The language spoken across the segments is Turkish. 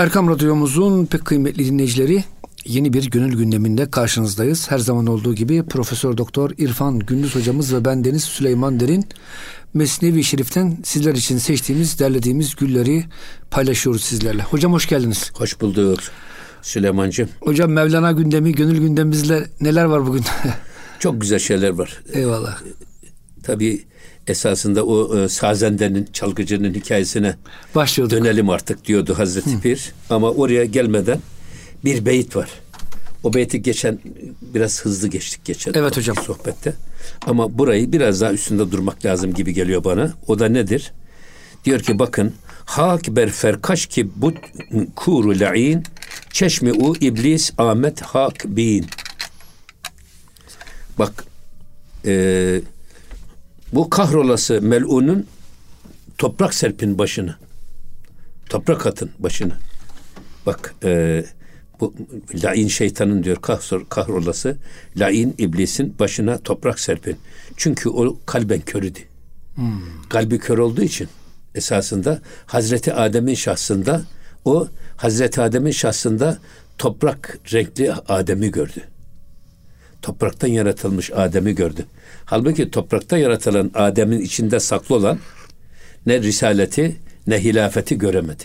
Erkam Radyomuzun pek kıymetli dinleyicileri yeni bir gönül gündeminde karşınızdayız. Her zaman olduğu gibi Profesör Doktor İrfan Gündüz hocamız ve ben Deniz Süleyman Derin Mesnevi Şerif'ten sizler için seçtiğimiz, derlediğimiz gülleri paylaşıyoruz sizlerle. Hocam hoş geldiniz. Hoş bulduk Süleyman'cığım. Hocam Mevlana gündemi, gönül gündemimizde neler var bugün? Çok güzel şeyler var. Eyvallah. Tabii esasında o e, sazendenin, çalgıcının hikayesine Başlıyorduk. dönelim artık diyordu Hazreti Hı. Pir. Ama oraya gelmeden bir beyit var. O beyti geçen biraz hızlı geçtik geçen evet hocam. sohbette. Ama burayı biraz daha üstünde durmak lazım gibi geliyor bana. O da nedir? Diyor ki bakın hak ber ferkaş ki bu kuru la'in çeşmi u iblis amet hak bin. Bak e, bu kahrolası melunun toprak serpin başını. Toprak atın başını. Bak e, bu lain şeytanın diyor kahrol, kahrolası lain iblisin başına toprak serpin. Çünkü o kalben kör idi. Hmm. Kalbi kör olduğu için esasında Hazreti Adem'in şahsında o Hazreti Adem'in şahsında toprak renkli Adem'i gördü. Topraktan yaratılmış Adem'i gördü. Halbuki toprakta yaratılan Adem'in içinde saklı olan ne risaleti ne hilafeti göremedi.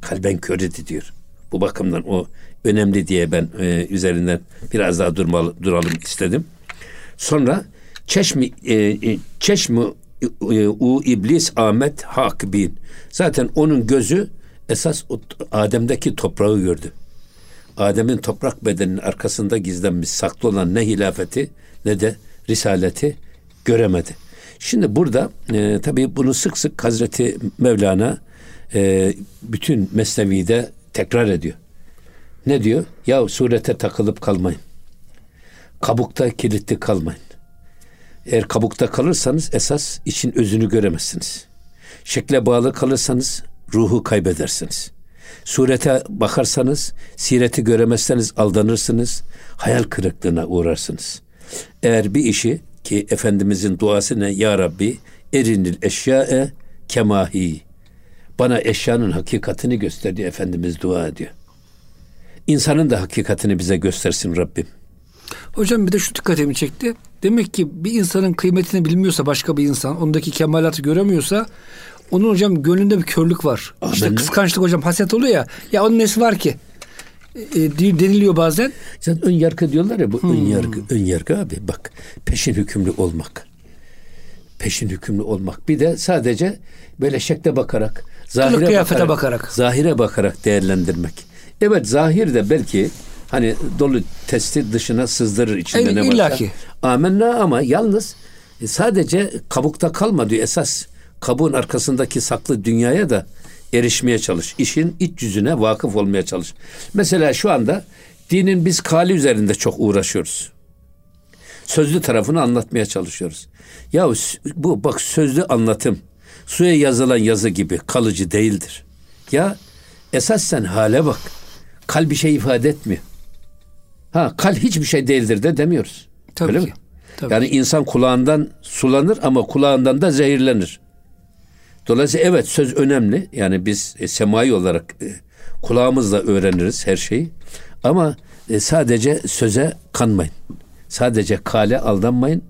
Kalben kör diyor. Bu bakımdan o önemli diye ben e, üzerinden biraz daha durmalı, duralım istedim. Sonra çeşmi e, e çeşmi e, u iblis Ahmet hak bin. Zaten onun gözü esas Adem'deki toprağı gördü. Adem'in toprak bedeninin arkasında gizlenmiş saklı olan ne hilafeti ne de risaleti göremedi. Şimdi burada e, tabii bunu sık sık Hazreti Mevlana e, bütün Mesnevi'de tekrar ediyor. Ne diyor? Ya surete takılıp kalmayın. Kabukta kilitli kalmayın. Eğer kabukta kalırsanız esas için özünü göremezsiniz. Şekle bağlı kalırsanız ruhu kaybedersiniz. Surete bakarsanız, sireti göremezseniz aldanırsınız, hayal kırıklığına uğrarsınız. Eğer bir işi ki Efendimizin duası ne? Ya Rabbi erinil eşyae kemahi. Bana eşyanın hakikatini göster diye Efendimiz dua ediyor. İnsanın da hakikatini bize göstersin Rabbim. Hocam bir de şu dikkatimi çekti. Demek ki bir insanın kıymetini bilmiyorsa başka bir insan, ondaki kemalatı göremiyorsa onun hocam gönlünde bir körlük var. Amen. İşte kıskançlık hocam haset oluyor ya. Ya onun nesi var ki? E, deniliyor bazen. Zaten ön yargı diyorlar ya bu hmm. ön yargı. Ön yargı abi bak peşin hükümlü olmak. Peşin hükümlü olmak. Bir de sadece böyle şekle bakarak, zahire bakarak, bakarak, zahire bakarak değerlendirmek. Evet zahir de belki hani dolu testi dışına sızdırır içinde e, ne varsa. Illaki. Amenna ama yalnız e, sadece kabukta kalma diyor esas kabuğun arkasındaki saklı dünyaya da erişmeye çalış. İşin iç yüzüne vakıf olmaya çalış. Mesela şu anda dinin biz kali üzerinde çok uğraşıyoruz. Sözlü tarafını anlatmaya çalışıyoruz. Ya bu bak sözlü anlatım suya yazılan yazı gibi kalıcı değildir. Ya esas sen hale bak. Kal bir şey ifade etmiyor. Ha kal hiçbir şey değildir de demiyoruz. Tabii Öyle ki. mi? Tabii. Yani insan kulağından sulanır ama kulağından da zehirlenir. Dolayısıyla evet söz önemli. Yani biz e, semai olarak e, kulağımızla öğreniriz her şeyi. Ama e, sadece söze kanmayın. Sadece kale aldanmayın.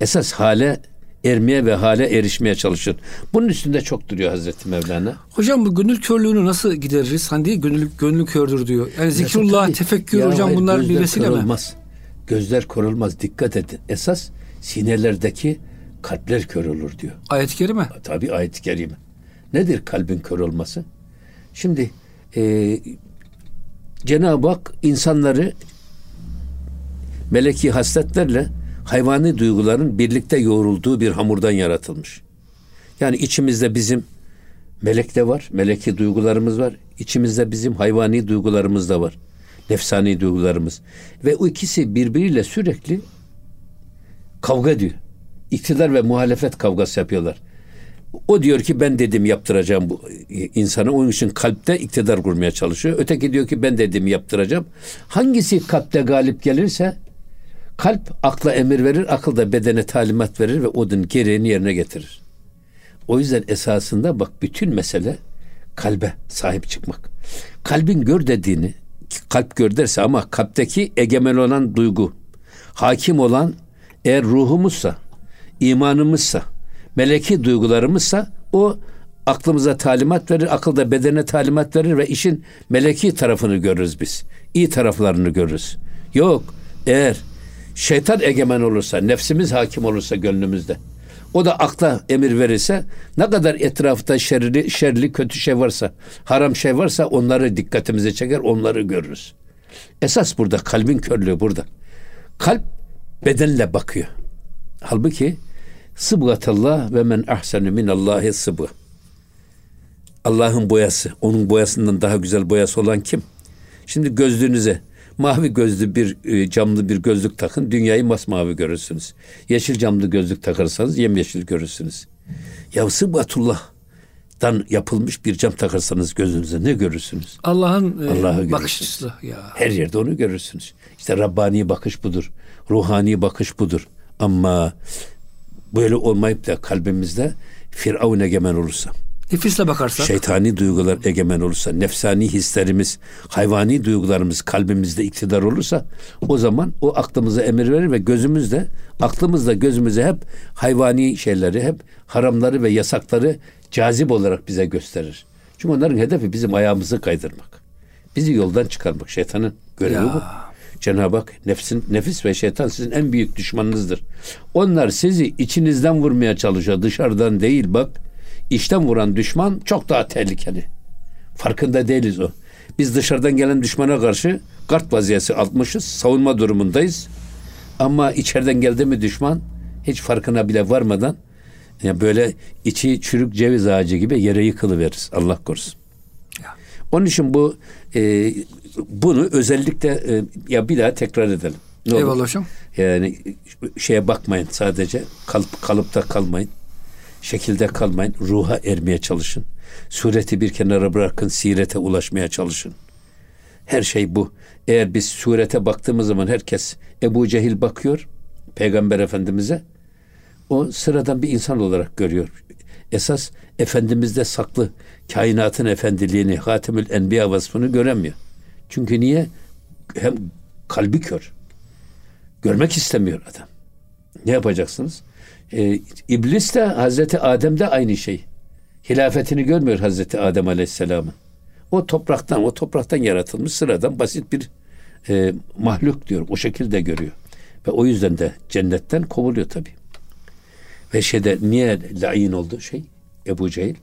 Esas hale ermeye ve hale erişmeye çalışın. Bunun üstünde çok duruyor Hazreti Mevlana. Hocam bu gönül körlüğünü nasıl gideririz? Hani değil gönül, gönül kördür diyor. Yani zikrullah, tefekkür ya hocam hayır, bunlar bir vesile mi? Gözler korulmaz. Dikkat edin. Esas sinelerdeki kalpler kör olur diyor. Ayet-i kerime. Tabi ayet-i kerime. Nedir kalbin kör olması? Şimdi e, Cenab-ı Hak insanları meleki hasletlerle hayvani duyguların birlikte yoğrulduğu bir hamurdan yaratılmış. Yani içimizde bizim melek de var, meleki duygularımız var. İçimizde bizim hayvani duygularımız da var. Nefsani duygularımız. Ve o ikisi birbiriyle sürekli kavga ediyor iktidar ve muhalefet kavgası yapıyorlar. O diyor ki ben dedim yaptıracağım bu insana. Onun için kalpte iktidar kurmaya çalışıyor. Öteki diyor ki ben dedim yaptıracağım. Hangisi kalpte galip gelirse kalp akla emir verir, akıl da bedene talimat verir ve odun gereğini yerine getirir. O yüzden esasında bak bütün mesele kalbe sahip çıkmak. Kalbin gör dediğini kalp gör derse ama kalpteki egemen olan duygu, hakim olan eğer ruhumuzsa, imanımızsa, meleki duygularımızsa o aklımıza talimat verir, akılda bedene talimat verir ve işin meleki tarafını görürüz biz. İyi taraflarını görürüz. Yok eğer şeytan egemen olursa, nefsimiz hakim olursa gönlümüzde, o da akla emir verirse ne kadar etrafta şerli, şerli kötü şey varsa, haram şey varsa onları dikkatimize çeker, onları görürüz. Esas burada kalbin körlüğü burada. Kalp bedenle bakıyor. Halbuki sıbgatallah ve men ahsenu minallahi sıbgı. Allah'ın boyası, onun boyasından daha güzel boyası olan kim? Şimdi gözlüğünüze mavi gözlü bir e, camlı bir gözlük takın, dünyayı masmavi görürsünüz. Yeşil camlı gözlük takarsanız yemyeşil görürsünüz. Ya Sıbgatullah'dan yapılmış bir cam takarsanız gözünüze ne görürsünüz? Allah'ın e, Allah'ı bakış açısı ya. Her yerde onu görürsünüz. İşte Rabbani bakış budur. Ruhani bakış budur. Ama böyle olmayıp da kalbimizde Firavun egemen olursa, Nefisle bakarsak. Şeytani duygular egemen olursa, nefsani hislerimiz, hayvani duygularımız kalbimizde iktidar olursa o zaman o aklımıza emir verir ve gözümüzde, aklımızda gözümüze hep hayvani şeyleri, hep haramları ve yasakları cazip olarak bize gösterir. Çünkü onların hedefi bizim ayağımızı kaydırmak. Bizi yoldan çıkarmak. Şeytanın görevi ya. bu. Cenab-ı Hak nefsin, nefis ve şeytan sizin en büyük düşmanınızdır. Onlar sizi içinizden vurmaya çalışıyor. Dışarıdan değil bak içten vuran düşman çok daha tehlikeli. Farkında değiliz o. Biz dışarıdan gelen düşmana karşı kart vaziyeti atmışız. Savunma durumundayız. Ama içeriden geldi mi düşman hiç farkına bile varmadan yani böyle içi çürük ceviz ağacı gibi yere yıkılıveririz. Allah korusun. Onun için bu e, bunu özellikle e, ya bir daha tekrar edelim. Ne Eyvallah hocam. Yani şeye bakmayın sadece kalıp kalıpta kalmayın şekilde kalmayın. Ruha ermeye çalışın. Sureti bir kenara bırakın. Sirete ulaşmaya çalışın. Her şey bu. Eğer biz surete baktığımız zaman herkes Ebu Cehil bakıyor Peygamber Efendimiz'e. O sıradan bir insan olarak görüyor. Esas Efendimiz'de saklı kainatın efendiliğini, Hatemül Enbiya vasfını göremiyor. Çünkü niye? Hem kalbi kör. Görmek istemiyor adam. Ne yapacaksınız? E, İblis de Hazreti Adem de aynı şey. Hilafetini görmüyor Hazreti Adem Aleyhisselam'ın. O topraktan, o topraktan yaratılmış sıradan basit bir e, mahluk diyor. O şekilde görüyor. Ve o yüzden de cennetten kovuluyor tabi. Ve şeyde niye lain oldu şey? Ebu Cehil.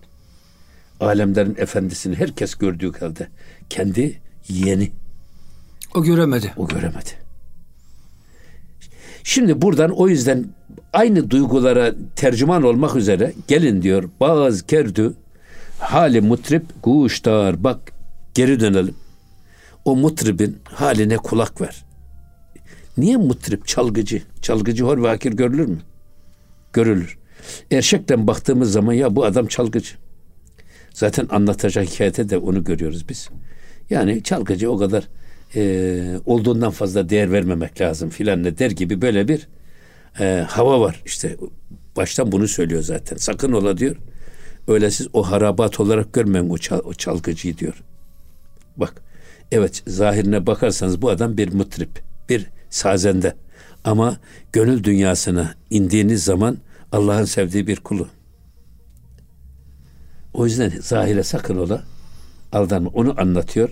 Alemlerin efendisini herkes gördüğü halde kendi yeğeni. O göremedi. O göremedi. Şimdi buradan o yüzden aynı duygulara tercüman olmak üzere gelin diyor bazı kerdü hali mutrip guştar bak geri dönelim. O mutribin haline kulak ver. Niye mutrip çalgıcı? Çalgıcı hor ve hakir görülür mü? Görülür. Erşekten baktığımız zaman ya bu adam çalgıcı. Zaten anlatacak hikayete de onu görüyoruz biz. Yani çalgıcı o kadar e, olduğundan fazla değer vermemek lazım filan ne der gibi böyle bir e, hava var. İşte baştan bunu söylüyor zaten. Sakın ola diyor. Öyle siz o harabat olarak görmeyin o, çal, o çalgıcıyı diyor. Bak evet zahirine bakarsanız bu adam bir mutrip, bir sazende. Ama gönül dünyasına indiğiniz zaman Allah'ın sevdiği bir kulu. O yüzden zahire sakın ola aldanma. Onu anlatıyor.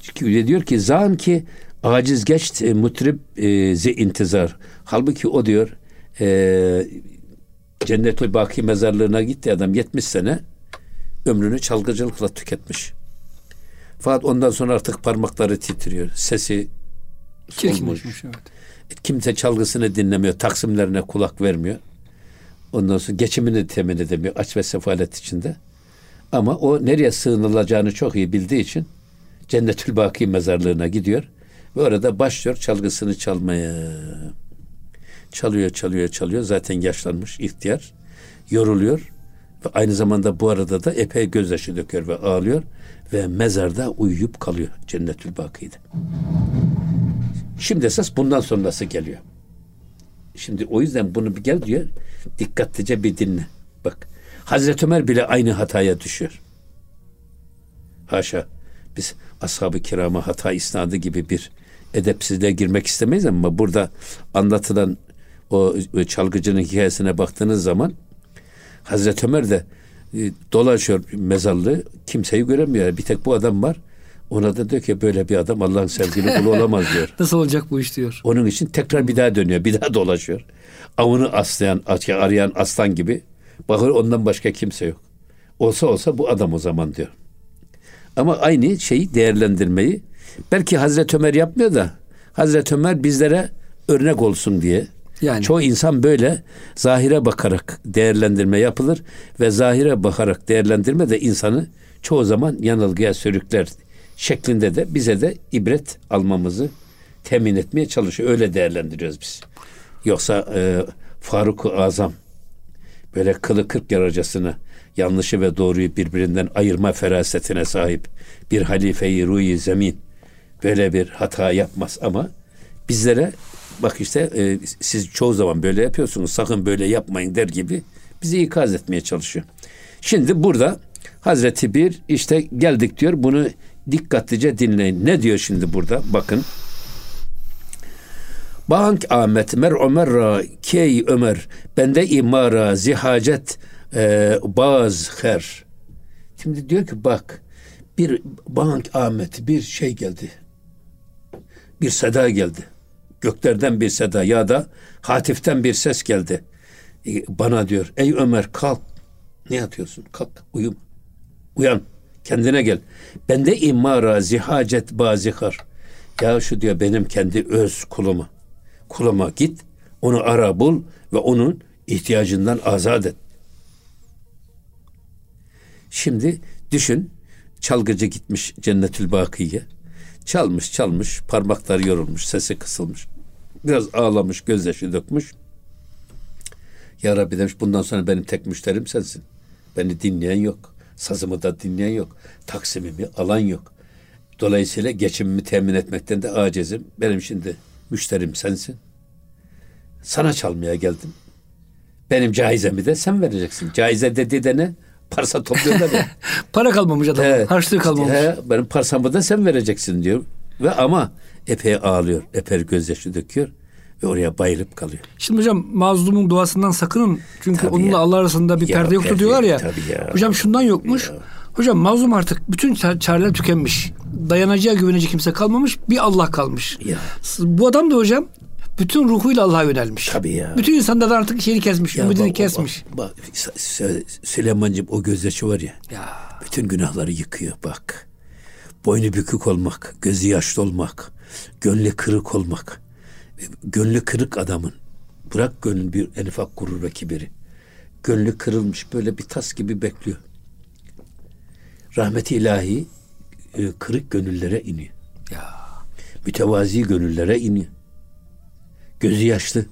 Çünkü diyor ki zan ki aciz geçt e, mutrib e, ze intizar. Halbuki o diyor e, Cennetül Baki mezarlığına gitti adam 70 sene ömrünü çalgıcılıkla tüketmiş. Fakat ondan sonra artık parmakları titriyor. Sesi solmuş. Evet. Kimse çalgısını dinlemiyor. Taksimlerine kulak vermiyor. Ondan sonra geçimini temin edemiyor. Aç ve sefalet içinde. Ama o nereye sığınılacağını çok iyi bildiği için Cennetül Baki mezarlığına gidiyor. Ve orada başlıyor çalgısını çalmaya. Çalıyor, çalıyor, çalıyor. Zaten yaşlanmış, ihtiyar. Yoruluyor. Ve aynı zamanda bu arada da epey gözyaşı döküyor ve ağlıyor. Ve mezarda uyuyup kalıyor Cennetül Baki'de. Şimdi esas bundan sonrası geliyor. Şimdi o yüzden bunu bir gel diyor. Dikkatlice bir dinle. Bak. Hazreti Ömer bile aynı hataya düşüyor. Haşa. biz ashab-ı kirama hata isnadı gibi bir edepsizliğe girmek istemeyiz ama burada anlatılan o çalgıcının hikayesine baktığınız zaman Hazreti Ömer de e, dolaşıyor mezarlığı kimseyi göremiyor. Bir tek bu adam var. Ona da diyor ki böyle bir adam Allah'ın sevgili kulu olamaz diyor. Nasıl olacak bu iş diyor. Onun için tekrar bir daha dönüyor. Bir daha dolaşıyor. Avını aslayan, arayan aslan gibi. Bakır ondan başka kimse yok. Olsa olsa bu adam o zaman diyor. Ama aynı şeyi değerlendirmeyi belki Hazreti Ömer yapmıyor da Hazreti Ömer bizlere örnek olsun diye. Yani. Çoğu insan böyle zahire bakarak değerlendirme yapılır ve zahire bakarak değerlendirme de insanı çoğu zaman yanılgıya sürükler şeklinde de bize de ibret almamızı temin etmeye çalışıyor. Öyle değerlendiriyoruz biz. Yoksa e, Faruk-u Azam böyle kılı kırk yaracasına yanlışı ve doğruyu birbirinden ayırma ferasetine sahip bir halifeyi ruhi zemin böyle bir hata yapmaz ama bizlere bak işte e, siz çoğu zaman böyle yapıyorsunuz sakın böyle yapmayın der gibi bizi ikaz etmeye çalışıyor. Şimdi burada Hazreti bir işte geldik diyor bunu dikkatlice dinleyin. Ne diyor şimdi burada? Bakın. Bank Ahmet mer Ömer key Ömer bende imara zihacet e, baz her. Şimdi diyor ki bak bir bank Ahmet bir şey geldi. Bir seda geldi. Göklerden bir seda ya da hatiften bir ses geldi. E, bana diyor ey Ömer kalk. Ne yatıyorsun? Kalk uyum. Uyan. Kendine gel. Bende imara zihacet bazikar. Ya şu diyor benim kendi öz kulumu. Kuluma git, onu ara bul ve onun ihtiyacından azat et. Şimdi düşün, çalgıcı gitmiş Cennetül Bakiye. Çalmış çalmış, parmakları yorulmuş, sesi kısılmış. Biraz ağlamış, gözyaşı dökmüş. Ya Rabbi demiş bundan sonra benim tek müşterim sensin. Beni dinleyen yok. Sazımı da dinleyen yok. Taksimimi alan yok. Dolayısıyla geçimimi temin etmekten de acizim. Benim şimdi müşterim sensin. Sana çalmaya geldim. Benim caizemi de sen vereceksin. Caize dedi de ne? Parsa topluyorlar ya. Para kalmamış adam. He, Harçlığı kalmamış. He, benim parsamı da sen vereceksin diyor. Ve ama epey ağlıyor. Epey gözyaşı döküyor ve oraya bayılıp kalıyor. Şimdi hocam mazlumun duasından sakının. Çünkü tabii onunla ya. Allah arasında bir ya, perde yoktur diyorlar ya. Tabii ya. Hocam şundan yokmuş. Ya. Hocam mazlum artık bütün çareler tükenmiş. Dayanacağı güvenecek kimse kalmamış. Bir Allah kalmış. Ya. Bu adam da hocam bütün ruhuyla Allah'a yönelmiş. Tabii ya. Bütün insanlar artık şeyini kesmiş, ya ümidini bak, kesmiş. Bak, bak, Süleyman'cığım o gözyaşı var ya, ya. Bütün günahları yıkıyor bak. Boynu bükük olmak, gözü yaşlı olmak, gönlü kırık olmak gönlü kırık adamın bırak gönlün bir en ufak gurur ve kibiri. Gönlü kırılmış böyle bir tas gibi bekliyor. Rahmeti ilahi e, kırık gönüllere iniyor. Ya. Mütevazi gönüllere iniyor. Gözü yaşlı,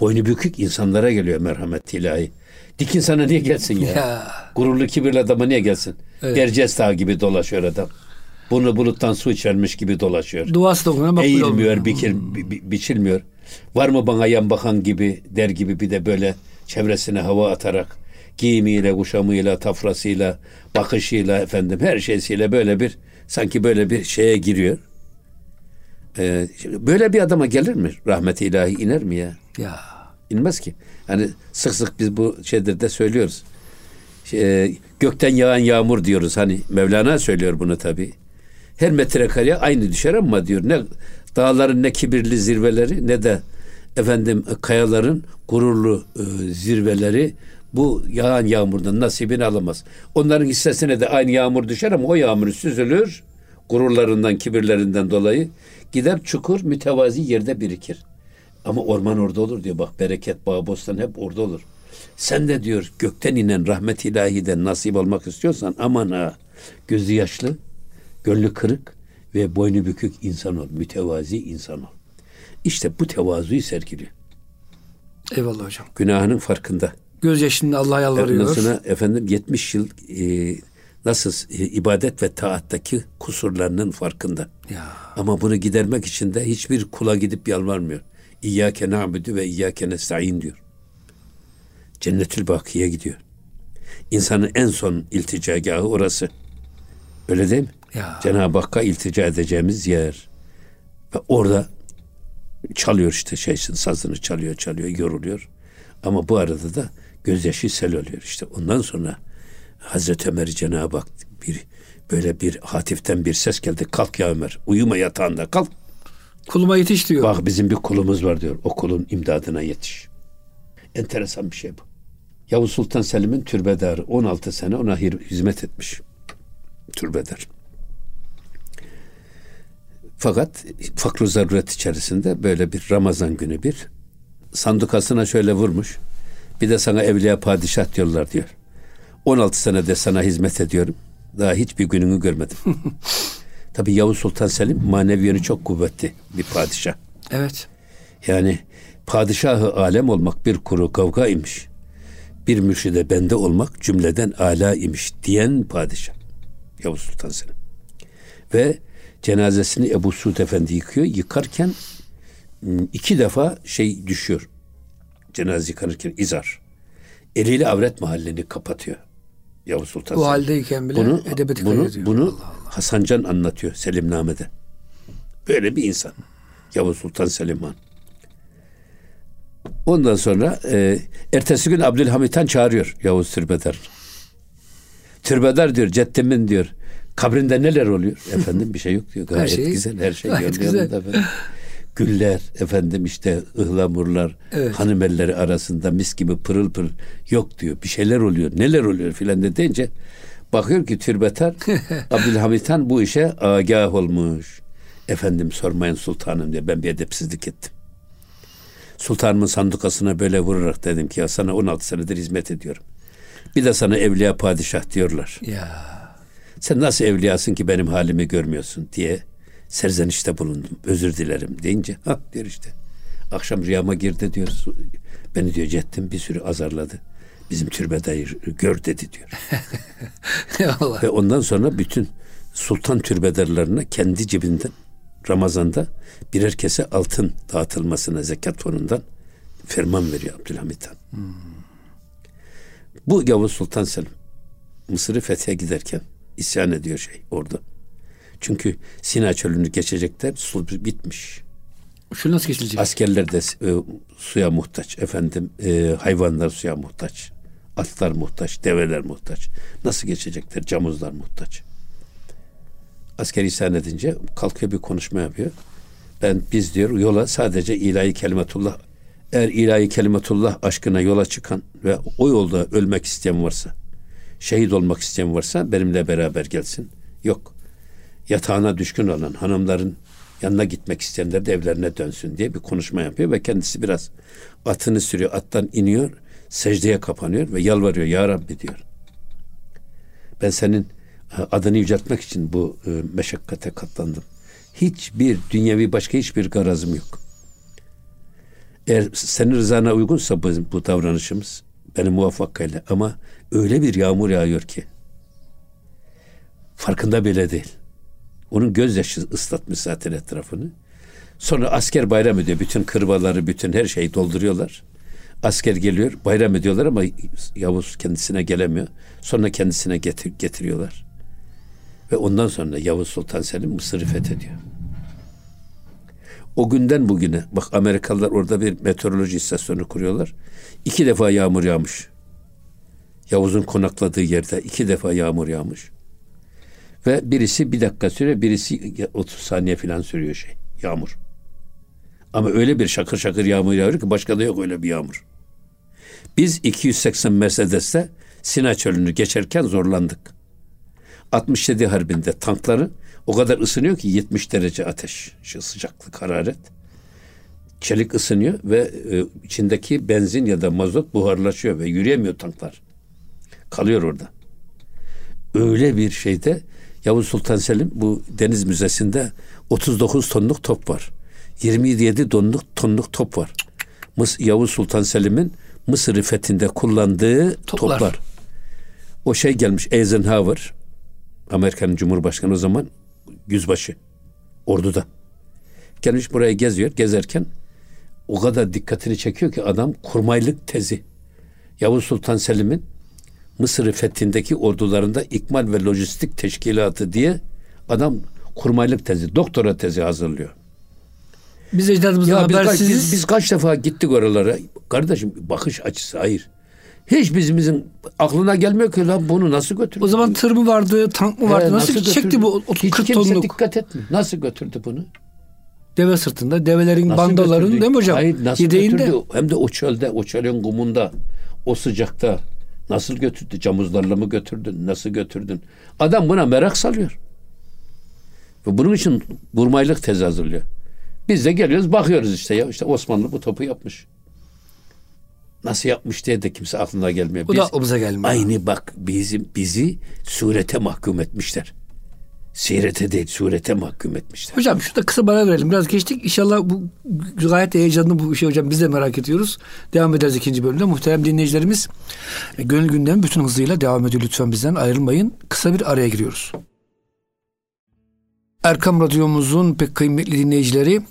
boynu bükük insanlara geliyor merhamet ilahi. Dik insana niye gelsin ya? ya. Gururlu kibirli adama niye gelsin? Evet. Derces gibi dolaşıyor adam. Bunu buluttan su içermiş gibi dolaşıyor. Duası da okuna Eğilmiyor, bikir, bi, bi, biçilmiyor. Var mı bana yan bakan gibi, der gibi bir de böyle çevresine hava atarak giyimiyle, kuşamıyla, tafrasıyla, bakışıyla efendim her şeysiyle böyle bir sanki böyle bir şeye giriyor. Ee, böyle bir adama gelir mi? Rahmeti ilahi iner mi ya? Ya. İnmez ki. Yani sık sık biz bu şeydir de söylüyoruz. Şey, gökten yağan yağmur diyoruz. Hani Mevlana söylüyor bunu tabii her metrekareye aynı düşer ama diyor ne dağların ne kibirli zirveleri ne de efendim kayaların gururlu e, zirveleri bu yağan yağmurdan nasibini alamaz. Onların hissesine de aynı yağmur düşer ama o yağmur süzülür gururlarından, kibirlerinden dolayı gider çukur mütevazi yerde birikir. Ama orman orada olur diyor. Bak bereket, bağ, bostan hep orada olur. Sen de diyor gökten inen rahmet ilahiden nasip olmak istiyorsan aman ha gözü yaşlı, Gönlü kırık ve boynu bükük insan ol. Mütevazi insan ol. İşte bu tevazuyu sergiliyor. Eyvallah hocam. Günahının farkında. Göz yaşında Allah'a yalvarıyor. Ondan efendim 70 yıl e, nasıl e, ibadet ve taattaki kusurlarının farkında. Ya. Ama bunu gidermek için de hiçbir kula gidip yalvarmıyor. İyyâke na'budu ve iyyâke nesta'in diyor. Cennetül Baki'ye gidiyor. İnsanın en son ilticagahı orası. Öyle değil mi? Ya. Cenab-ı Hakk'a iltica edeceğimiz yer. Ve orada çalıyor işte şeysin sazını çalıyor çalıyor yoruluyor. Ama bu arada da gözyaşı sel oluyor işte. Ondan sonra Hazreti Ömer'i Cenab-ı Hak bir böyle bir hatiften bir ses geldi. Kalk ya Ömer uyuma yatağında kalk. Kuluma yetiş diyor. Bak bizim bir kulumuz var diyor. O kulun imdadına yetiş. Enteresan bir şey bu. Yavuz Sultan Selim'in türbedarı 16 sene ona hizmet etmiş. Türbedar. Fakat fakr zaruret içerisinde böyle bir Ramazan günü bir sandukasına şöyle vurmuş. Bir de sana evliya padişah diyorlar diyor. 16 senede sana hizmet ediyorum. Daha hiçbir gününü görmedim. Tabi Yavuz Sultan Selim manevi yönü çok kuvvetli bir padişah. Evet. Yani padişahı alem olmak bir kuru kavga imiş. Bir mürşide bende olmak cümleden ala imiş diyen padişah. Yavuz Sultan Selim. Ve cenazesini Ebu Suud Efendi yıkıyor. Yıkarken iki defa şey düşüyor. Cenaze yıkanırken izar. Eliyle avret mahallini kapatıyor. Yavuz Sultan Bu haldeyken bile bunu, edebiyatı bunu, kaydediyor. bunu Allah Allah. Hasan Can anlatıyor Selimname'de. Böyle bir insan. Yavuz Sultan Selim Han. Ondan sonra e, ertesi gün Abdülhamit Han çağırıyor Yavuz Türbedar. Türbedar diyor ceddimin diyor kabrinde neler oluyor? Efendim bir şey yok diyor. Gayet şey- güzel her şey gayet güzel. Güller efendim işte ıhlamurlar Evet. hanım elleri arasında mis gibi pırıl pırıl yok diyor. Bir şeyler oluyor. Neler oluyor filan de deyince bakıyor ki türbetar Abdülhamit Han bu işe agah olmuş. Efendim sormayın sultanım diye ben bir edepsizlik ettim. Sultanımın sandukasına böyle vurarak dedim ki ya sana 16 senedir hizmet ediyorum. Bir de sana evliya padişah diyorlar. Ya. Sen nasıl evliyasın ki benim halimi görmüyorsun diye serzenişte bulundum. Özür dilerim deyince ha diyor işte. Akşam rüyama girdi diyor. Beni diyor cettim bir sürü azarladı. Bizim türbedayı gör dedi diyor. Allah. Ve ondan sonra bütün sultan türbedarlarına kendi cebinden Ramazan'da birer kese altın dağıtılmasına zekat fonundan ferman veriyor Abdülhamit Han. Bu Yavuz Sultan Selim Mısır'ı fethe giderken isyan ediyor şey orada. Çünkü Sina çölünü geçecekler su bitmiş. Şu nasıl geçilecek? Askerler de e, suya muhtaç. Efendim e, hayvanlar suya muhtaç. Atlar muhtaç, develer muhtaç. Nasıl geçecekler? Camuzlar muhtaç. Asker isyan edince kalkıyor bir konuşma yapıyor. Ben biz diyor yola sadece ilahi kelimetullah eğer ilahi kelimetullah aşkına yola çıkan ve o yolda ölmek isteyen varsa, şehit olmak isteyen varsa benimle beraber gelsin. Yok. Yatağına düşkün olan hanımların yanına gitmek isteyenler de evlerine dönsün diye bir konuşma yapıyor ve kendisi biraz atını sürüyor, attan iniyor, secdeye kapanıyor ve yalvarıyor ya Rabbi diyor. Ben senin e, adını yüceltmek için bu e, meşakkate katlandım. Hiçbir dünyevi başka hiçbir garazım yok. Eğer senin rızana uygunsa bu, bu davranışımız beni muvaffak ama öyle bir yağmur yağıyor ki farkında bile değil. Onun gözyaşı ıslatmış zaten etrafını. Sonra asker bayram ediyor. Bütün kırbaları, bütün her şeyi dolduruyorlar. Asker geliyor, bayram ediyorlar ama Yavuz kendisine gelemiyor. Sonra kendisine getir, getiriyorlar. Ve ondan sonra Yavuz Sultan Selim Mısır'ı fethediyor. O günden bugüne bak Amerikalılar orada bir meteoroloji istasyonu kuruyorlar. İki defa yağmur yağmış. Yavuz'un konakladığı yerde iki defa yağmur yağmış. Ve birisi bir dakika sürüyor, birisi 30 saniye falan sürüyor şey, yağmur. Ama öyle bir şakır şakır yağmur yağıyor ki başka da yok öyle bir yağmur. Biz 280 Mercedes'te Sina Çölü'nü geçerken zorlandık. 67 Harbi'nde tankları o kadar ısınıyor ki 70 derece ateş, şu sıcaklık, hararet. Çelik ısınıyor ve e, içindeki benzin ya da mazot buharlaşıyor ve yürüyemiyor tanklar. Kalıyor orada. Öyle bir şeyde Yavuz Sultan Selim bu Deniz Müzesi'nde 39 tonluk top var. 27 tonluk tonluk top var. Mıs Yavuz Sultan Selim'in Mısır fethinde kullandığı Toplar. toplar. O şey gelmiş Eisenhower Amerika'nın Cumhurbaşkanı o zaman yüzbaşı orduda. Gelmiş buraya geziyor. Gezerken o kadar dikkatini çekiyor ki adam kurmaylık tezi. Yavuz Sultan Selim'in Mısır'ı fethindeki ordularında ikmal ve lojistik teşkilatı diye Adam kurmaylık tezi, doktora tezi hazırlıyor. Biz ecdadımızdan biz habersiziz. biz, biz kaç defa gittik oralara. Kardeşim bakış açısı hayır. Hiç bizimizin aklına gelmiyor ki lan bunu nasıl götürdü? O zaman tır mı vardı, tank mı vardı? He, nasıl, götürdü? çekti bu Hiç 40 kimse tonluk dikkat etmiyor. Nasıl götürdü bunu? deve sırtında, develerin Nasıl bandaların götürdü? değil mi hocam? Hayır nasıl Yedeğinde. götürdü? Hem de o çölde, o çölün kumunda, o sıcakta. Nasıl götürdü? Camuzlarla mı götürdün? Nasıl götürdün? Adam buna merak salıyor. Ve bunun için vurmaylık tezi hazırlıyor. Biz de geliyoruz bakıyoruz işte ya. işte Osmanlı bu topu yapmış. Nasıl yapmış diye de kimse aklına gelmiyor. Bu da aklımıza gelmiyor. Aynı bak bizim bizi surete mahkum etmişler. Sirete değil surete mahkum etmişler. Hocam şurada kısa bara verelim. Biraz geçtik. İnşallah bu gayet heyecanlı bu şey hocam. Biz de merak ediyoruz. Devam ederiz ikinci bölümde. Muhterem dinleyicilerimiz e, Gönül Gündem bütün hızıyla devam ediyor. Lütfen bizden ayrılmayın. Kısa bir araya giriyoruz. Erkam Radyomuzun pek kıymetli dinleyicileri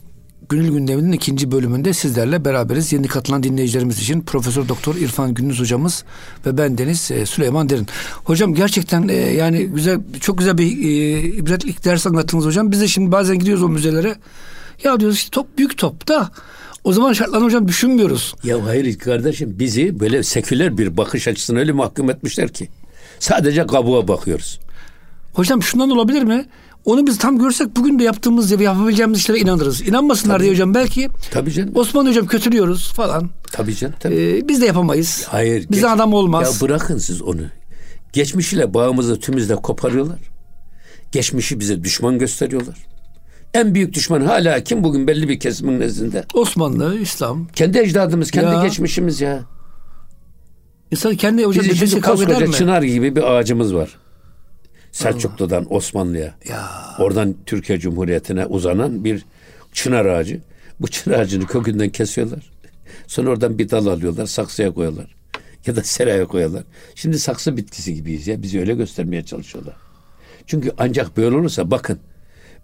Gönül Gündemi'nin ikinci bölümünde sizlerle beraberiz. Yeni katılan dinleyicilerimiz için Profesör Doktor İrfan Gündüz hocamız ve ben Deniz e, Süleyman Derin. Hocam gerçekten e, yani güzel çok güzel bir e, ibretlik ders anlattınız hocam. Biz de şimdi bazen gidiyoruz o müzelere. Ya diyoruz işte top büyük top da o zaman şartlarını hocam düşünmüyoruz. Ya hayır kardeşim bizi böyle seküler bir bakış açısına öyle mahkum etmişler ki. Sadece kabuğa bakıyoruz. Hocam şundan olabilir mi? Onu biz tam görsek bugün de yaptığımız ya yapabileceğimiz işlere inanırız. İnanmasınlar diye hocam belki Tabii canım. Osman hocam kötülüyoruz falan. Tabii canım. Tabii. Ee, biz de yapamayız. Hayır. Bize geç- adam olmaz. Ya bırakın siz onu. Geçmişiyle bağımızı tümüzle koparıyorlar. Geçmişi bize düşman gösteriyorlar. En büyük düşman hala kim bugün belli bir kesimin nezdinde? Osmanlı, İslam. Kendi ecdadımız, kendi Ya. geçmişimiz ya. İnsan kendi hocam dedesi şimdi koskoca çınar gibi bir ağacımız var. Selçuklu'dan Osmanlı'ya. Ya. Oradan Türkiye Cumhuriyeti'ne uzanan bir çınar ağacı. Bu çınar ağacını kökünden kesiyorlar. Sonra oradan bir dal alıyorlar, saksıya koyuyorlar. Ya da seraya koyuyorlar. Şimdi saksı bitkisi gibiyiz ya. Bizi öyle göstermeye çalışıyorlar. Çünkü ancak böyle olursa bakın.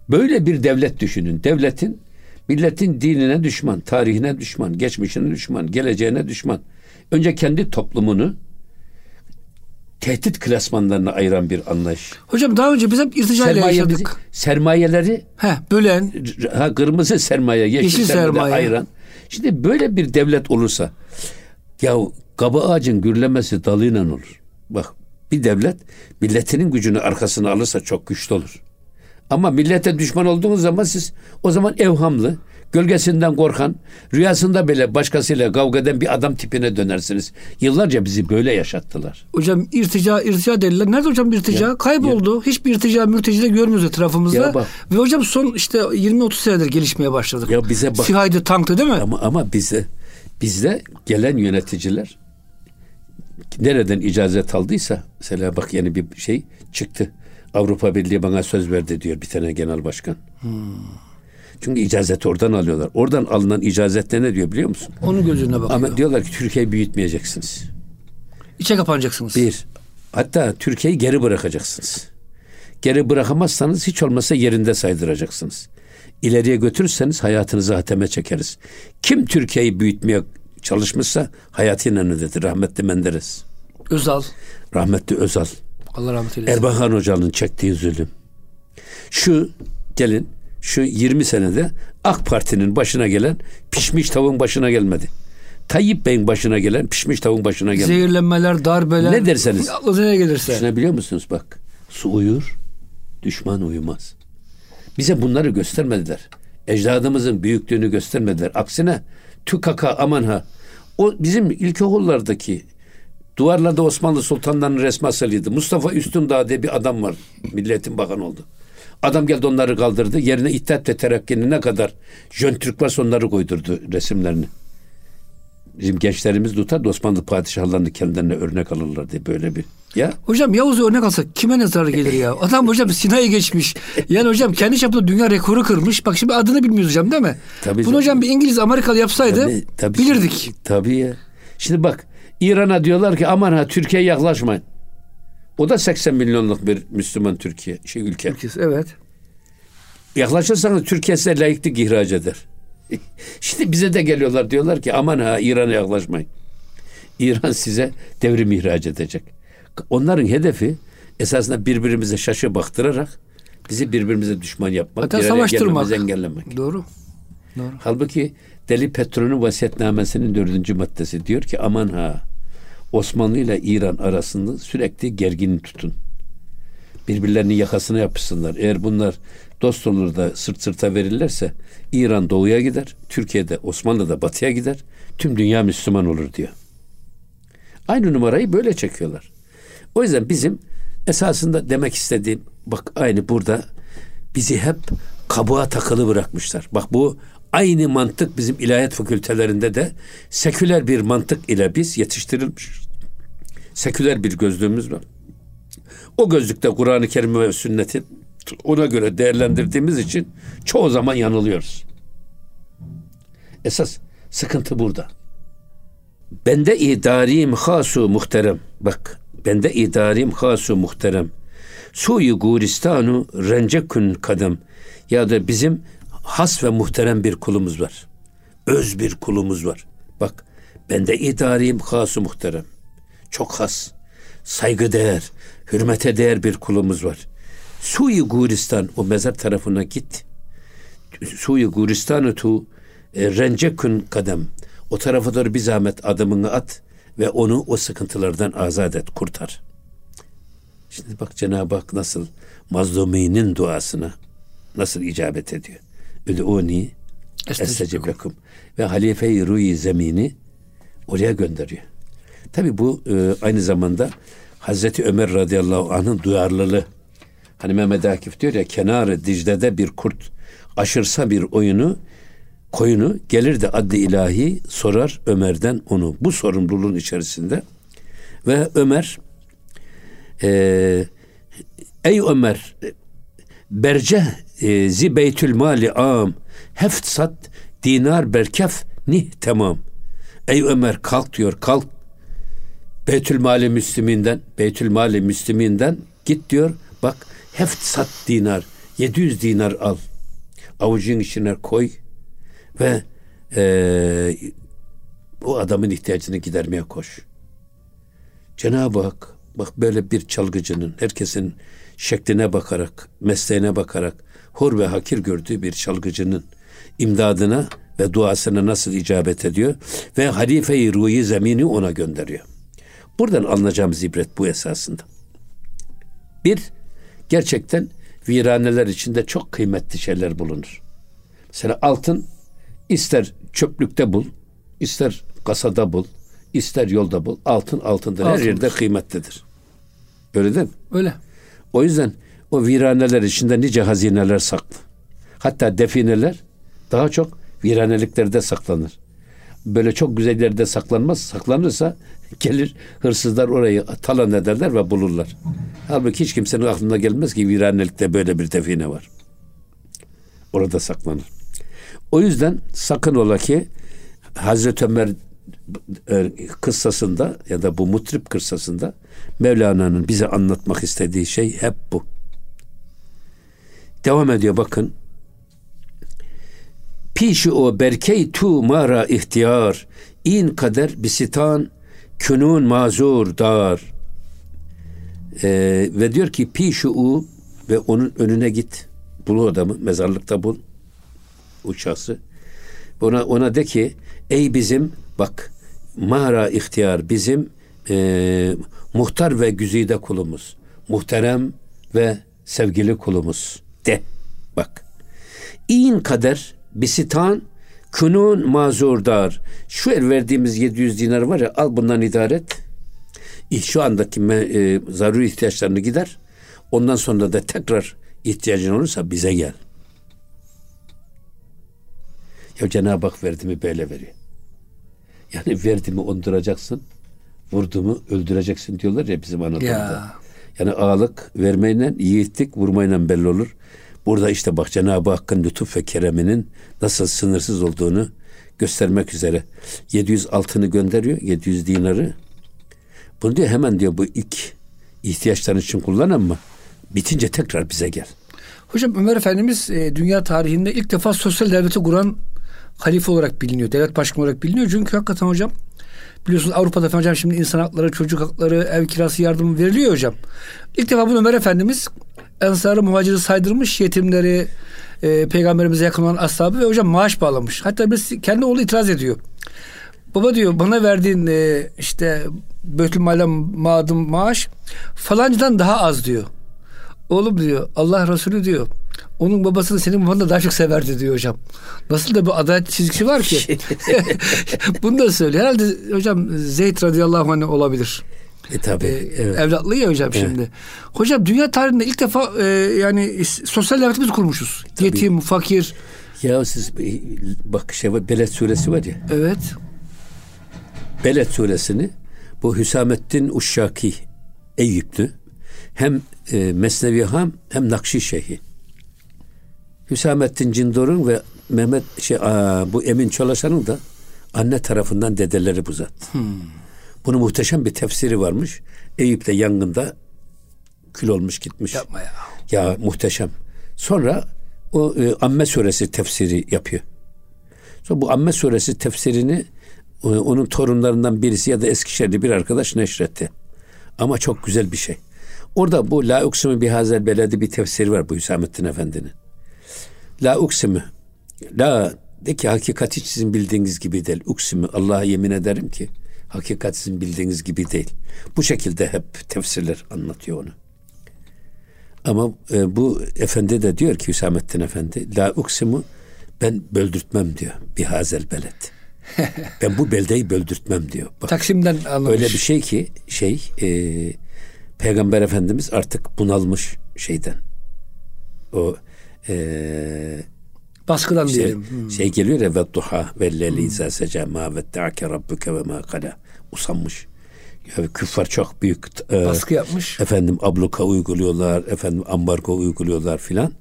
Böyle bir devlet düşünün. Devletin milletin dinine düşman, tarihine düşman, geçmişine düşman, geleceğine düşman. Önce kendi toplumunu tehdit klasmanlarına ayıran bir anlayış. Hocam daha önce biz hep irticayla Sermayemizi- yaşadık. sermayeleri He, bölen. ha, kırmızı sermaye, yeşil, Yeşil sermaye, sermaye. ayıran. Şimdi böyle bir devlet olursa ya kaba ağacın gürlemesi dalıyla olur. Bak bir devlet milletinin gücünü arkasına alırsa çok güçlü olur. Ama millete düşman olduğunuz zaman siz o zaman evhamlı, gölgesinden korkan, rüyasında bile başkasıyla kavga eden bir adam tipine dönersiniz. Yıllarca bizi böyle yaşattılar. Hocam irtica, irtica dediler. Nerede hocam irtica? Kayboldu. Hiçbir irtica, mürteci de görmüyoruz etrafımızda. Ya bak. Ve hocam son işte 20-30 senedir gelişmeye başladık. Ya bize bak. Sihaydı, tanktı değil mi? Ama ama bize bizde gelen yöneticiler nereden icazet aldıysa mesela bak yeni bir şey çıktı. Avrupa Birliği bana söz verdi diyor bir tane genel başkan. Çünkü icazeti oradan alıyorlar. Oradan alınan icazette ne diyor biliyor musun? Onun gözüne bakıyor. Ama diyorlar ki Türkiye'yi büyütmeyeceksiniz. İçe kapanacaksınız. Bir. Hatta Türkiye'yi geri bırakacaksınız. Geri bırakamazsanız hiç olmasa yerinde saydıracaksınız. İleriye götürürseniz hayatınızı hateme çekeriz. Kim Türkiye'yi büyütmeye çalışmışsa hayatıyla ödedi. Rahmetli Menderes, Özal. rahmetli Özal, Allah rahmet eylesin. Erbakan Hoca'nın çektiği zulüm. Şu gelin şu 20 senede AK Parti'nin başına gelen pişmiş tavuğun başına gelmedi. Tayyip Bey'in başına gelen pişmiş tavuğun başına gelmedi. Zehirlenmeler, darbeler. Ne derseniz. Aklınıza ne gelirse. Düşünebiliyor musunuz bak? Su uyur, düşman uyumaz. Bize bunları göstermediler. Ecdadımızın büyüklüğünü göstermediler. Aksine tükaka aman ha. O bizim ilkokullardaki duvarlarda Osmanlı sultanlarının resmi asılıydı. Mustafa Üstündağ diye bir adam var. Milletin bakan oldu. Adam geldi onları kaldırdı. Yerine İttihat ve Terakki'nin ne kadar Jön Türk varsa onları koydurdu resimlerini. Bizim gençlerimiz tutar Osmanlı padişahlarını kendilerine örnek alırlar diye böyle bir. Ya Hocam Yavuz'u örnek alsak kime ne zarar gelir ya? Adam hocam Sinay'ı geçmiş. Yani hocam kendi çapında dünya rekoru kırmış. Bak şimdi adını bilmiyoruz hocam değil mi? Tabii Bunu hocam bir İngiliz Amerikalı yapsaydı Tabii, tabii bilirdik. Tabii ya. Şimdi bak İran'a diyorlar ki aman ha Türkiye'ye yaklaşmayın. O da 80 milyonluk bir Müslüman Türkiye şey ülke. Ülkesi, Evet. Yaklaşırsanız Türkiye size layıklık ihraç eder. Şimdi bize de geliyorlar diyorlar ki aman ha İran'a yaklaşmayın. İran size devrim ihraç edecek. Onların hedefi esasında birbirimize şaşı baktırarak Bizi birbirimize düşman yapmak, Hatta savaştırmak. engellemek. Doğru. Doğru. Halbuki Deli Petrol'ün vasiyetnamesinin dördüncü maddesi diyor ki aman ha Osmanlı ile İran arasında sürekli gerginlik tutun. Birbirlerinin yakasına yapışsınlar. Eğer bunlar dost olur da sırt sırta verirlerse İran doğuya gider, Türkiye'de Osmanlı da batıya gider, tüm dünya Müslüman olur diyor. Aynı numarayı böyle çekiyorlar. O yüzden bizim esasında demek istediğim bak aynı burada bizi hep kabuğa takılı bırakmışlar. Bak bu aynı mantık bizim ilahiyat fakültelerinde de seküler bir mantık ile biz yetiştirilmişiz. Seküler bir gözlüğümüz var. O gözlükte Kur'an-ı Kerim ve sünneti ona göre değerlendirdiğimiz için çoğu zaman yanılıyoruz. Esas sıkıntı burada. Bende idarim hasu muhterem. Bak bende idarim hasu muhterem. Suyu guristanu rencekün kadem. Ya da bizim has ve muhterem bir kulumuz var. Öz bir kulumuz var. Bak bende idarim hasu muhterem. Çok has, saygı değer, hürmete değer bir kulumuz var. Suyu Guristan o mezar tarafına git. Suyu Guristan'ı tu e, rencekün kadem. O tarafa doğru bir zahmet adımını at ve onu o sıkıntılardan azat et, kurtar. Şimdi bak Cenab-ı Hak nasıl mazluminin duasına nasıl icabet ediyor. Üdûni estecib lekum. Ve halife-i ruhi zemini oraya gönderiyor. Tabi bu e, aynı zamanda Hazreti Ömer radıyallahu anh'ın duyarlılığı. Hani Mehmet Akif diyor ya kenarı Dicle'de bir kurt aşırsa bir oyunu koyunu gelir de adli ilahi sorar Ömer'den onu. Bu sorumluluğun içerisinde ve Ömer e, ey Ömer berce e, zi beytül mali am heft sat dinar berkef nih tamam. Ey Ömer kalk diyor kalk Beytül Mali Müslüminden, Beytül Mali Müslüminden git diyor. Bak heft sat dinar, 700 dinar al. Avucun içine koy ve e, o adamın ihtiyacını gidermeye koş. Cenab-ı Hak bak böyle bir çalgıcının herkesin şekline bakarak, mesleğine bakarak hor ve hakir gördüğü bir çalgıcının imdadına ve duasına nasıl icabet ediyor ve halife-i ruhi zemini ona gönderiyor. Buradan alınacağımız ibret bu esasında. Bir, gerçekten viraneler içinde çok kıymetli şeyler bulunur. Mesela altın ister çöplükte bul, ister kasada bul, ister yolda bul. Altın altındır. Her yerde kıymetlidir. Öyle değil mi? Öyle. O yüzden o viraneler içinde nice hazineler saklı. Hatta defineler daha çok viraneliklerde saklanır. Böyle çok güzel yerde saklanmaz. Saklanırsa gelir hırsızlar orayı talan ederler ve bulurlar. Halbuki hiç kimsenin aklına gelmez ki viranelikte böyle bir define var. Orada saklanır. O yüzden sakın ola ki Hazreti Ömer e, kıssasında ya da bu mutrip kıssasında Mevlana'nın bize anlatmak istediği şey hep bu. Devam ediyor bakın. Pişi o berkey tu mara ihtiyar in kader bisitan künun mazur dar. Ee, ve diyor ki pişi u ve onun önüne git. Bul adamı mezarlıkta bul. O şahsı. Ona, ona de ki ey bizim bak mara ihtiyar bizim e, muhtar ve güzide kulumuz. Muhterem ve sevgili kulumuz. De bak. İn kader bisitan künun mazurdar. Şu el verdiğimiz 700 dinar var ya al bundan idare et. Şu andaki e, zaruri ihtiyaçlarını gider. Ondan sonra da tekrar ihtiyacın olursa bize gel. Ya Cenab-ı Hak verdi mi böyle veriyor. Yani verdi mi onduracaksın, vurdu mu öldüreceksin diyorlar ya bizim Anadolu'da. Ya. Yani ağalık vermeyle, yiğitlik vurmayla belli olur. Burada işte bak Cenab-ı Hakk'ın lütuf ve kereminin nasıl sınırsız olduğunu göstermek üzere 700 altını gönderiyor, 700 dinarı. Bunu diyor hemen diyor bu ilk ihtiyaçların için kullan ama bitince tekrar bize gel. Hocam Ömer Efendimiz e, dünya tarihinde ilk defa sosyal devleti kuran halife olarak biliniyor. Devlet başkanı olarak biliniyor. Çünkü hakikaten hocam biliyorsunuz Avrupa'da falan hocam şimdi insan hakları, çocuk hakları, ev kirası yardımı veriliyor hocam. İlk defa bunu Ömer Efendimiz ensarı muhaciri saydırmış yetimleri e, peygamberimize yakın olan ashabı ve hocam maaş bağlamış. Hatta biz kendi oğlu itiraz ediyor. Baba diyor bana verdiğin e, işte Beytülmal'e maadım maaş falancıdan daha az diyor. Oğlum diyor Allah Resulü diyor. Onun babasını senin baban da daha çok severdi diyor hocam. Nasıl da bu adalet çizgisi var ki. Bunu da söylüyor. Herhalde hocam Zeyd radıyallahu anh olabilir. E tabi. Ee, evet. Evlatlı ya hocam evet. şimdi. Hocam dünya tarihinde ilk defa e, yani sosyal devletimiz kurmuşuz. Tabii. Yetim, fakir. Ya siz bak şey var Beled suresi var ya. Evet. Beled suresini bu Hüsamettin Uşşaki Eyüplü hem e, Mesnevi Ham hem Nakşi Şeyhi. Hüsamettin Cindor'un ve Mehmet şey aa, bu Emin Çolaşan'ın da anne tarafından dedeleri bu zat. Hmm. Bunun muhteşem bir tefsiri varmış. Eyüp'te yangında kül olmuş gitmiş. Yapma ya. Ya muhteşem. Sonra o e, Amme suresi tefsiri yapıyor. Sonra bu Amme suresi tefsirini e, onun torunlarından birisi ya da Eskişehirli bir arkadaş neşretti. Ama çok güzel bir şey. Orada bu La Uksimu Bihazel Beledi bir tefsiri var bu Hüsamettin Efendi'nin. La Uksimu La de ki hakikati sizin bildiğiniz gibi değil. Uksimu Allah'a yemin ederim ki hakikat sizin bildiğiniz gibi değil. Bu şekilde hep tefsirler anlatıyor onu. Ama e, bu efendi de diyor ki Hüsamettin Efendi La uksimu ben böldürtmem diyor. Bihazel beled. ben bu beldeyi böldürtmem diyor. Bak, Taksim'den anlamış. Öyle bir şey ki şey e, Peygamber Efendimiz artık bunalmış şeyden. O e, baskıdan şey, diyelim. Hmm. Şey geliyor ya ve duha ve leyli izâ seca ma vette'ake rabbuke ve ma kala. Usanmış. Ya küffar çok büyük e, baskı yapmış. Efendim abluka uyguluyorlar, efendim ambargo uyguluyorlar filan.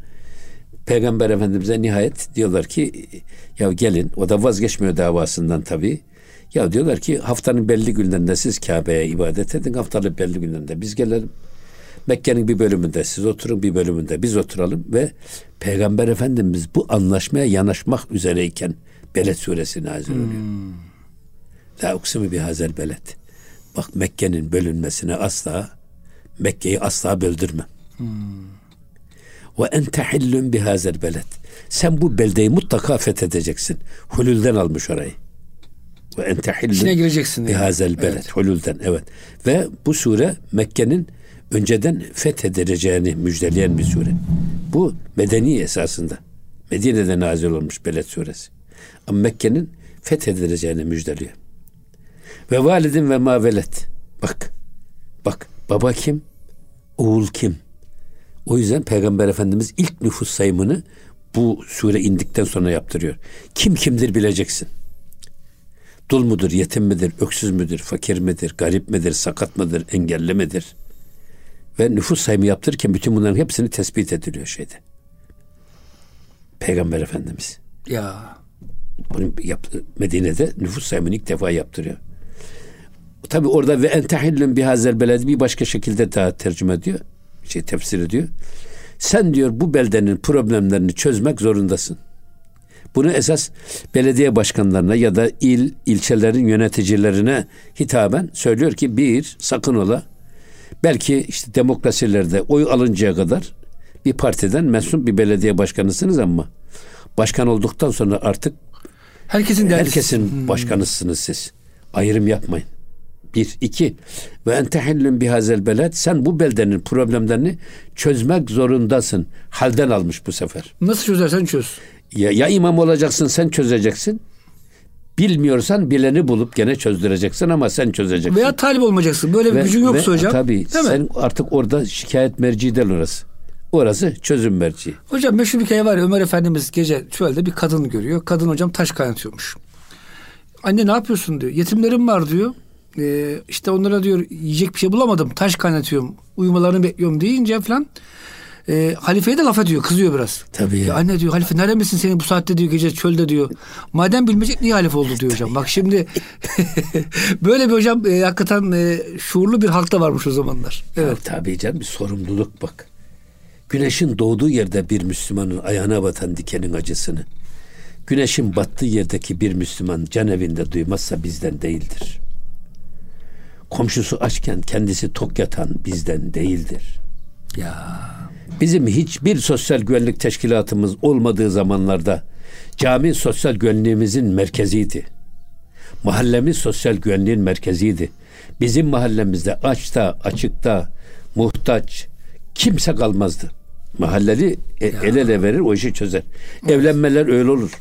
Peygamber Efendimiz'e nihayet diyorlar ki ya gelin o da vazgeçmiyor davasından tabii. Ya diyorlar ki haftanın belli günlerinde siz Kabe'ye ibadet edin. Haftanın belli günlerinde biz gelelim. Mekke'nin bir bölümünde siz oturun bir bölümünde biz oturalım ve Peygamber Efendimiz bu anlaşmaya yanaşmak üzereyken Beled suresi nazil oluyor. Hmm. La uksimu bihazel beled. Bak Mekke'nin bölünmesine asla Mekke'yi asla böldürme. Hmm. Ve ente hillun bihazel beled. Sen bu beldeyi mutlaka fethedeceksin. Hulülden almış orayı. Ve ente İçine gireceksin. Bihazel beled. Evet. Hulülden evet. Ve bu sure Mekke'nin önceden fethedileceğini müjdeleyen bir sure. Bu medeni esasında. Medine'de nazil olmuş Beled suresi. Ama Mekke'nin fethedileceğini müjdeliyor. Ve validin ve ma velet. Bak. Bak. Baba kim? Oğul kim? O yüzden Peygamber Efendimiz ilk nüfus sayımını bu sure indikten sonra yaptırıyor. Kim kimdir bileceksin. Dul mudur, yetim midir, öksüz müdür, fakir midir, garip midir, sakat mıdır, engelli midir? Ve nüfus sayımı yaptırırken bütün bunların hepsini tespit ediliyor şeyde. Peygamber Efendimiz. Ya. Bunu yaptı, Medine'de nüfus sayımını ilk defa yaptırıyor. Tabi orada ve entehillün bihazel beled bir başka şekilde daha tercüme ediyor. Şey tefsir ediyor. Sen diyor bu beldenin problemlerini çözmek zorundasın. Bunu esas belediye başkanlarına ya da il, ilçelerin yöneticilerine hitaben söylüyor ki bir sakın ola belki işte demokrasilerde oy alıncaya kadar bir partiden mensup bir belediye başkanısınız ama başkan olduktan sonra artık herkesin herkesin hmm. başkanısınız siz. Ayrım yapmayın. Bir, iki. Ve entehillün bihazel beled. Sen bu beldenin problemlerini çözmek zorundasın. Halden almış bu sefer. Nasıl çözersen çöz. Ya, ya imam olacaksın sen çözeceksin. Bilmiyorsan bileni bulup gene çözdüreceksin ama sen çözeceksin. Veya talip olmayacaksın. Böyle bir ve, gücün yoksa ve, hocam. Tabii. Değil sen mi? artık orada şikayet merci değil orası. Orası çözüm merci. Hocam meşhur bir hikaye var ya Ömer Efendimiz gece çölde bir kadın görüyor. Kadın hocam taş kaynatıyormuş. Anne ne yapıyorsun diyor. Yetimlerim var diyor. Ee, işte onlara diyor yiyecek bir şey bulamadım. Taş kaynatıyorum. Uyumalarını bekliyorum deyince falan. E, halifeye de laf ediyor. Kızıyor biraz. Tabii ya. ya. Anne diyor halife nerede misin senin bu saatte diyor gece çölde diyor. Madem bilmeyecek niye halife oldu diyor hocam. Bak şimdi böyle bir hocam e, hakikaten e, şuurlu bir halkta varmış o zamanlar. Evet. Ya, tabii canım bir sorumluluk bak. Güneşin doğduğu yerde bir Müslümanın ayağına batan dikenin acısını güneşin battığı yerdeki bir Müslüman can evinde duymazsa bizden değildir. Komşusu açken kendisi tok yatan bizden değildir. Ya Bizim hiçbir sosyal güvenlik teşkilatımız olmadığı zamanlarda cami sosyal güvenliğimizin merkeziydi. Mahallemiz sosyal güvenliğin merkeziydi. Bizim mahallemizde açta, açıkta, muhtaç kimse kalmazdı. Mahalleli e, el ele verir o işi çözer. Evlenmeler öyle olur.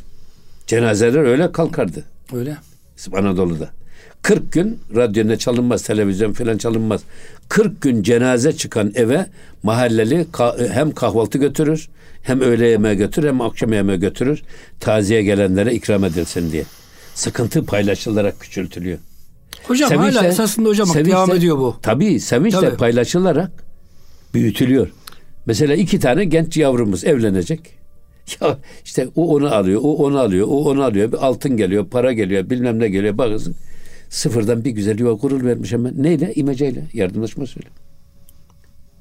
Cenazeler öyle kalkardı. Öyle. Bizim Anadolu'da. 40 gün radyo ne çalınmaz, televizyon falan çalınmaz. 40 gün cenaze çıkan eve mahalleli hem kahvaltı götürür, hem öğle yemeği götürür, hem akşam yemeği götürür. Taziye gelenlere ikram edilsin diye. Sıkıntı paylaşılarak küçültülüyor. Hocam Sevinçle- hala esasında hocam sevinçle- devam ediyor bu. Tabii sevinçle Tabii. paylaşılarak büyütülüyor. Mesela iki tane genç yavrumuz evlenecek. Ya işte o onu alıyor, o onu alıyor, o onu alıyor. Bir altın geliyor, para geliyor, bilmem ne geliyor. Bakın sıfırdan bir güzel yuva kurul vermiş hemen. Neyle? İmeceyle. Yardımlaşmasıyla.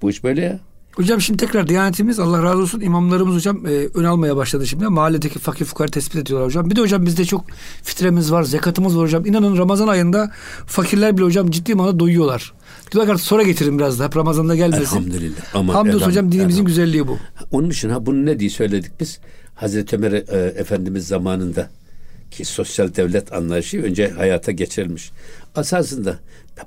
Bu iş böyle ya. Hocam şimdi tekrar Diyanetimiz Allah razı olsun imamlarımız hocam e, ön almaya başladı şimdi. Mahalledeki fakir fukara tespit ediyorlar hocam. Bir de hocam bizde çok fitremiz var, zekatımız var hocam. İnanın Ramazan ayında fakirler bile hocam ciddi manada doyuyorlar. Diyorlar artık sonra getirin biraz da hep Ramazan'da gelmesin. Elhamdülillah. Aman Hamdolsun elham- hocam dinimizin elham- güzelliği bu. Onun için ha bunu ne diye söyledik biz? Hazreti Ömer e, Efendimiz zamanında ki sosyal devlet anlayışı önce hayata geçirilmiş. Asasında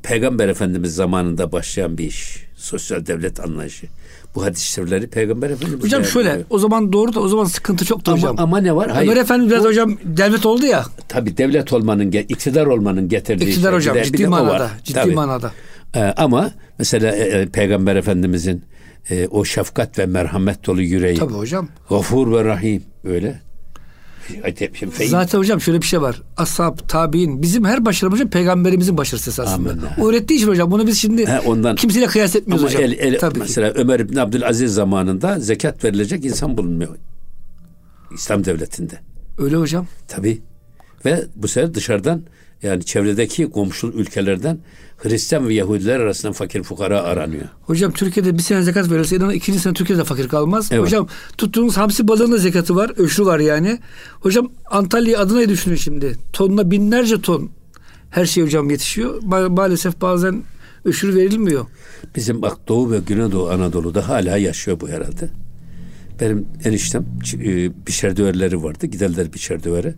Peygamber Efendimiz zamanında başlayan bir iş. Sosyal devlet anlayışı. Bu şerifleri Peygamber Efendimiz Hocam şöyle değerlendiriyor. o zaman doğru da o zaman sıkıntı çoktu ama, hocam. ama ne var? Hayır. Ömer Efendi biraz hocam devlet oldu ya. Tabii devlet olmanın, iktidar olmanın getirdiği İktidar şey. hocam Bir de- bir ciddi de o manada. var. Ciddi Tabii. manada. Ee, ama mesela e, e, Peygamber Efendimizin e, o şefkat ve merhamet dolu yüreği. Tabii hocam. Gafur ve Rahim öyle. Zaten hocam şöyle bir şey var. Ashab, tabi'in bizim her başarımız hocam peygamberimizin başarısı esasında. Amin. O öğrettiği için hocam bunu biz şimdi He, ondan- kimseyle kıyas etmiyoruz Ama hocam. el, el, Tabii ki. mesela Ömer İbni Abdülaziz zamanında zekat verilecek insan bulunmuyor. İslam devletinde. Öyle hocam. Tabii. Ve bu sefer dışarıdan yani çevredeki komşu ülkelerden Hristiyan ve Yahudiler arasından fakir fukara aranıyor. Hocam Türkiye'de bir sene zekat verirse inanın ikinci sene Türkiye'de fakir kalmaz. Evet. Hocam tuttuğunuz hamsi balığının zekatı var. Öşrü var yani. Hocam Antalya Adana'yı düşünün şimdi. Tonla binlerce ton her şey hocam yetişiyor. Ma- maalesef bazen öşrü verilmiyor. Bizim bak Doğu ve Güneydoğu Anadolu'da hala yaşıyor bu herhalde. Benim eniştem ç- e, biçer döverleri vardı. Giderler biçer dövere.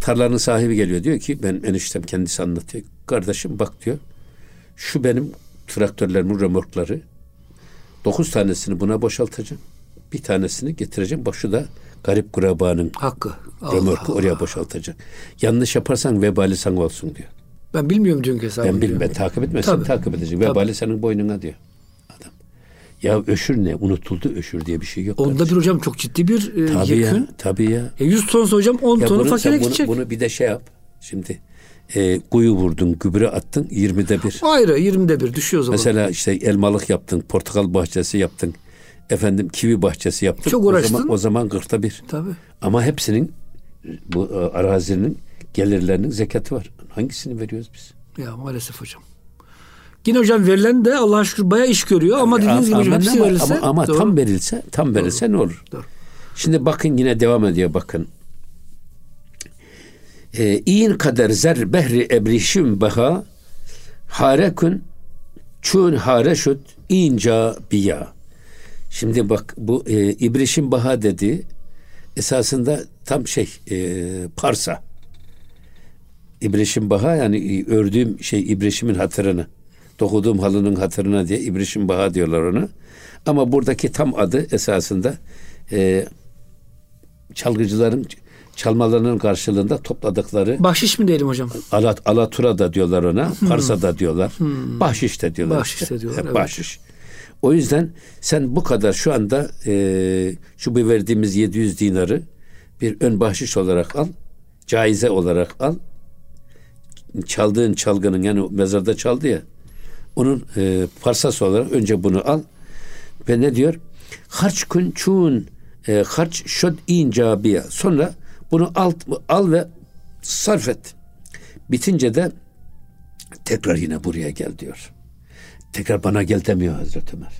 Tarlanın sahibi geliyor diyor ki ben eniştem kendisi anlatıyor. Kardeşim bak diyor. Şu benim traktörlerimin römorkları. Dokuz tanesini buna boşaltacağım. Bir tanesini getireceğim. Bak şu da garip kurabanın Hakkı. Römorku oraya boşaltacak. Yanlış yaparsan vebali sana olsun diyor. Ben bilmiyorum dünkü hesabı. Ben bilmem ben takip Tabii. takip edeceğim. Tabii. Vebali senin boynuna diyor. Ya öşür ne? Unutuldu öşür diye bir şey yok. Onda bir hocam çok ciddi bir e, tabii yekün. ya, tabii ya. E 100 tonsa hocam 10 ya tonu bunu, fakire sen bunu, gidecek. bunu bir de şey yap. Şimdi e, kuyu vurdun, gübre attın 20'de bir. Ayrı 20'de bir düşüyor o zaman. Mesela işte elmalık yaptın, portakal bahçesi yaptın. Efendim kivi bahçesi yaptın. Çok O uğraştın. zaman, o zaman 40'ta bir. Tabii. Ama hepsinin bu e, arazinin gelirlerinin zekatı var. Hangisini veriyoruz biz? Ya maalesef hocam. Yine hocam verilen de Allah'a şükür bayağı iş görüyor ama dediğiniz gibi hocam hepsi ama, verilse. ama, ama doğru. tam verilse, tam verilse ne olur? Doğru. Şimdi bakın yine devam ediyor bakın. Ee, İyin kader zer behri ebrişim beha harekun çun hareşut inca biya. Şimdi bak bu e, ibrişim baha dedi esasında tam şey e, parsa. İbrişim baha yani e, ördüğüm şey ibrişimin hatırını. Dokuduğum halının hatırına diye ibrişim baha diyorlar ona. Ama buradaki tam adı esasında e, çalgıcıların çalmalarının karşılığında topladıkları Bahşiş mi diyelim hocam? Alat, Alatura da diyorlar ona, Parsa da diyorlar, bahşiş de diyorlar. Bahşiş işte. de diyorlar, evet. Bahşiş. O yüzden sen bu kadar şu anda e, şu bir verdiğimiz 700 dinarı bir ön bahşiş olarak al, caize olarak al. Çaldığın çalgının yani mezarda çaldı ya, onun e, parsası olarak önce bunu al ve ne diyor? Harç kun çun e, harç şod incabiya. Sonra bunu al, al ve sarf et. Bitince de tekrar yine buraya gel diyor. Tekrar bana gel demiyor Hazreti Ömer.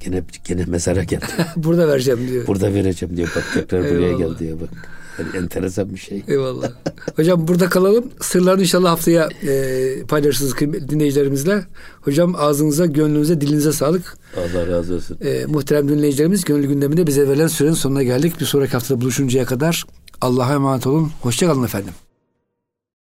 Gene, gene mezara gel. Burada vereceğim diyor. Burada vereceğim diyor. Bak tekrar buraya gel diyor bak. Yani enteresan bir şey. Eyvallah. Hocam burada kalalım. Sırlarını inşallah haftaya e, paylaşırız kıymetli dinleyicilerimizle. Hocam ağzınıza, gönlünüze, dilinize sağlık. Allah razı olsun. E, muhterem dinleyicilerimiz gönül gündeminde bize verilen sürenin sonuna geldik. Bir sonraki haftada buluşuncaya kadar Allah'a emanet olun. Hoşçakalın efendim.